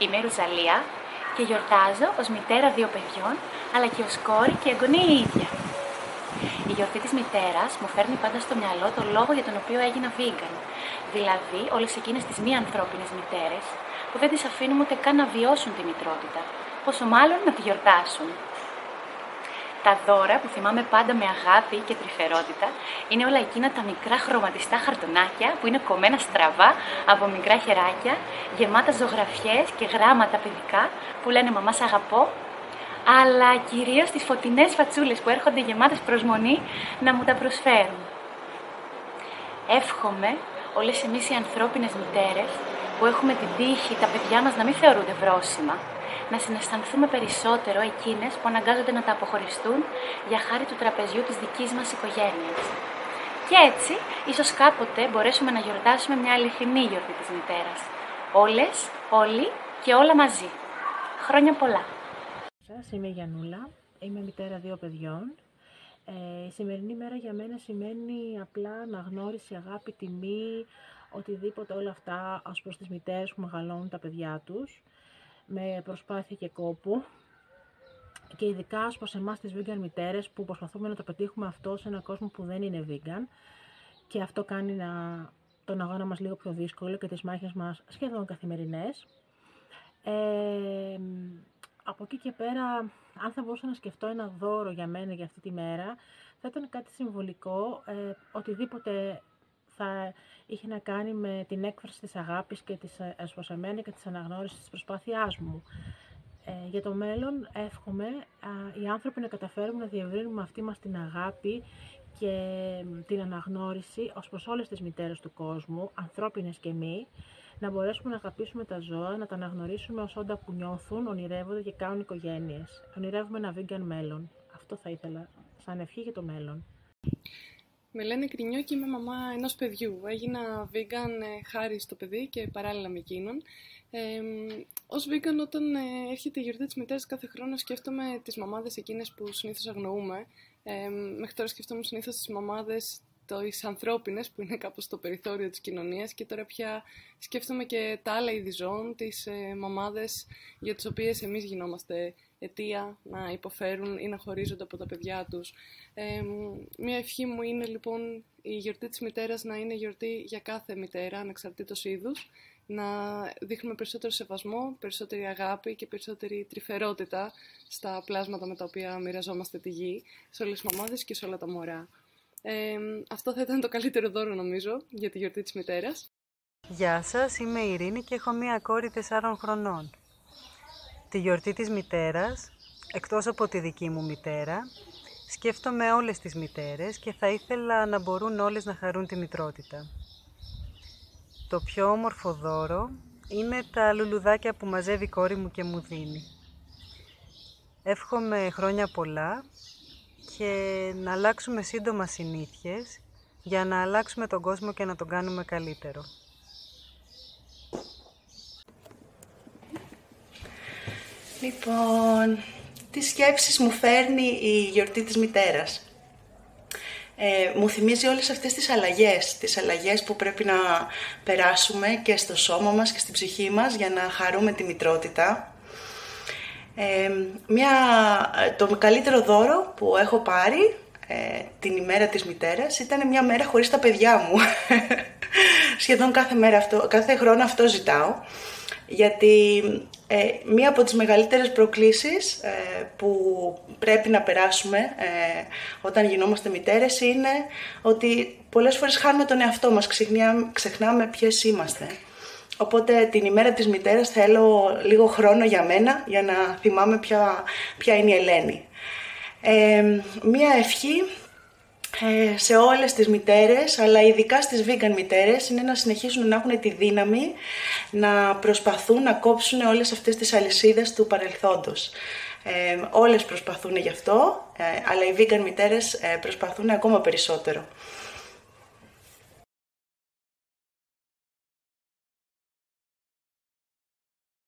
Είμαι η Ρουζαλία και γιορτάζω ως μητέρα δύο παιδιών, αλλά και ως κόρη και εγγονή η ίδια. Η γιορτή της μητέρας μου φέρνει πάντα στο μυαλό το λόγο για τον οποίο έγινα vegan, δηλαδή όλες εκείνες τις μη ανθρώπινες μητέρες που δεν τις αφήνουμε ούτε καν να βιώσουν τη μητρότητα, πόσο μάλλον να τη γιορτάσουν. Τα δώρα που θυμάμαι πάντα με αγάπη και τρυφερότητα είναι όλα εκείνα τα μικρά χρωματιστά χαρτονάκια που είναι κομμένα στραβά από μικρά χεράκια, γεμάτα ζωγραφιές και γράμματα παιδικά που λένε «Μαμά σ' αγαπώ», αλλά κυρίως τις φωτεινές φατσούλες που έρχονται γεμάτες προσμονή να μου τα προσφέρουν. Εύχομαι όλες εμείς οι ανθρώπινες μητέρες που έχουμε την τύχη τα παιδιά μας να μην θεωρούνται βρόσιμα, να συναισθανθούμε περισσότερο εκείνες που αναγκάζονται να τα αποχωριστούν για χάρη του τραπεζιού της δικής μας οικογένειας. Και έτσι, ίσως κάποτε μπορέσουμε να γιορτάσουμε μια αληθινή γιορτή της μητέρας. Όλες, όλοι και όλα μαζί. Χρόνια πολλά! Σας είμαι η Γιανούλα, είμαι μητέρα δύο παιδιών. Ε, η σημερινή μέρα για μένα σημαίνει απλά αναγνώριση, αγάπη, τιμή, οτιδήποτε όλα αυτά ως προς τις μητέρες που μεγαλώνουν τα παιδιά τους με προσπάθεια και κόπο. Και ειδικά ως προς εμάς τις vegan μητέρες που προσπαθούμε να το πετύχουμε αυτό σε έναν κόσμο που δεν είναι vegan. Και αυτό κάνει να, τον αγώνα μας λίγο πιο δύσκολο και τις μάχες μας σχεδόν καθημερινές. Ε, από εκεί και πέρα, αν θα μπορούσα να σκεφτώ ένα δώρο για μένα για αυτή τη μέρα, θα ήταν κάτι συμβολικό, ε, οτιδήποτε θα είχε να κάνει με την έκφραση της αγάπης και της εσποσεμένα και της αναγνώρισης της προσπάθειάς μου. Ε, για το μέλλον εύχομαι οι άνθρωποι να καταφέρουμε να διευρύνουμε αυτή μας την αγάπη και την αναγνώριση ως προς όλες τις μητέρες του κόσμου, ανθρώπινες και μη, να μπορέσουμε να αγαπήσουμε τα ζώα, να τα αναγνωρίσουμε ως όντα που νιώθουν, ονειρεύονται και κάνουν οικογένειες. Ονειρεύουμε ένα vegan μέλλον. Αυτό θα ήθελα σαν ευχή για το μέλλον. Με λένε Κρινιό και είμαι μαμά ενός παιδιού. Έγινα vegan ε, χάρη στο παιδί και παράλληλα με εκείνον. Ε, ως vegan όταν ε, έρχεται η γιορτή της μητέρας κάθε χρόνο σκέφτομαι τις μαμάδες εκείνες που συνήθως αγνοούμε. Ε, μέχρι τώρα σκεφτόμουν συνήθως τις μαμάδες τις ανθρώπινες που είναι κάπως στο περιθώριο της κοινωνίας και τώρα πια σκέφτομαι και τα άλλα είδη ζώων, τις ε, μαμάδες για τις οποίες εμείς γινόμαστε αιτία να υποφέρουν ή να χωρίζονται από τα παιδιά τους. Ε, μια ευχή μου είναι λοιπόν η γιορτή της μητέρας να είναι γιορτή για κάθε μητέρα, ανεξαρτήτως είδους, να δείχνουμε περισσότερο σεβασμό, περισσότερη αγάπη και περισσότερη τρυφερότητα στα πλάσματα με τα οποία μοιραζόμαστε τη γη, σε όλες τις μαμάδες και σε όλα τα μωρά. Ε, αυτό θα ήταν το καλύτερο δώρο νομίζω για τη γιορτή της μητέρας. Γεια σας, είμαι η Ειρήνη και έχω μία κόρη 4 χρονών. Τη γιορτή της μητέρας, εκτός από τη δική μου μητέρα, σκέφτομαι όλες τις μητέρες και θα ήθελα να μπορούν όλες να χαρούν τη μητρότητα. Το πιο όμορφο δώρο είναι τα λουλουδάκια που μαζεύει η κόρη μου και μου δίνει. Εύχομαι χρόνια πολλά και να αλλάξουμε σύντομα συνήθειες για να αλλάξουμε τον κόσμο και να τον κάνουμε καλύτερο. Λοιπόν, τι σκέψεις μου φέρνει η γιορτή της μητέρας; Ε, μου θυμίζει όλες αυτές τις αλλαγές, τις αλλαγές που πρέπει να περάσουμε και στο σώμα μας και στην ψυχή μας για να χαρούμε τη μητρότητα. Ε, μια, το καλύτερο δώρο που έχω πάρει ε, την ημέρα της μητέρας ήταν μια μέρα χωρίς τα παιδιά μου. Σχεδόν κάθε, μέρα αυτό, κάθε χρόνο αυτό ζητάω. Γιατί ε, μία από τις μεγαλύτερες προκλήσεις ε, που πρέπει να περάσουμε ε, όταν γινόμαστε μητέρες είναι ότι πολλές φορές χάνουμε τον εαυτό μας, ξεχνάμε, ξεχνάμε ποιες είμαστε. Οπότε την ημέρα της μητέρας θέλω λίγο χρόνο για μένα για να θυμάμαι ποια, ποια είναι η Ελένη. μία ευχή ε, σε όλες τις μητέρες, αλλά ειδικά στις vegan μητέρες, είναι να συνεχίσουν να έχουν τη δύναμη να προσπαθούν να κόψουν όλες αυτές τις αλυσίδες του παρελθόντος. Ε, όλες προσπαθούν γι' αυτό, ε, αλλά οι vegan μητέρες ε, προσπαθούν ακόμα περισσότερο.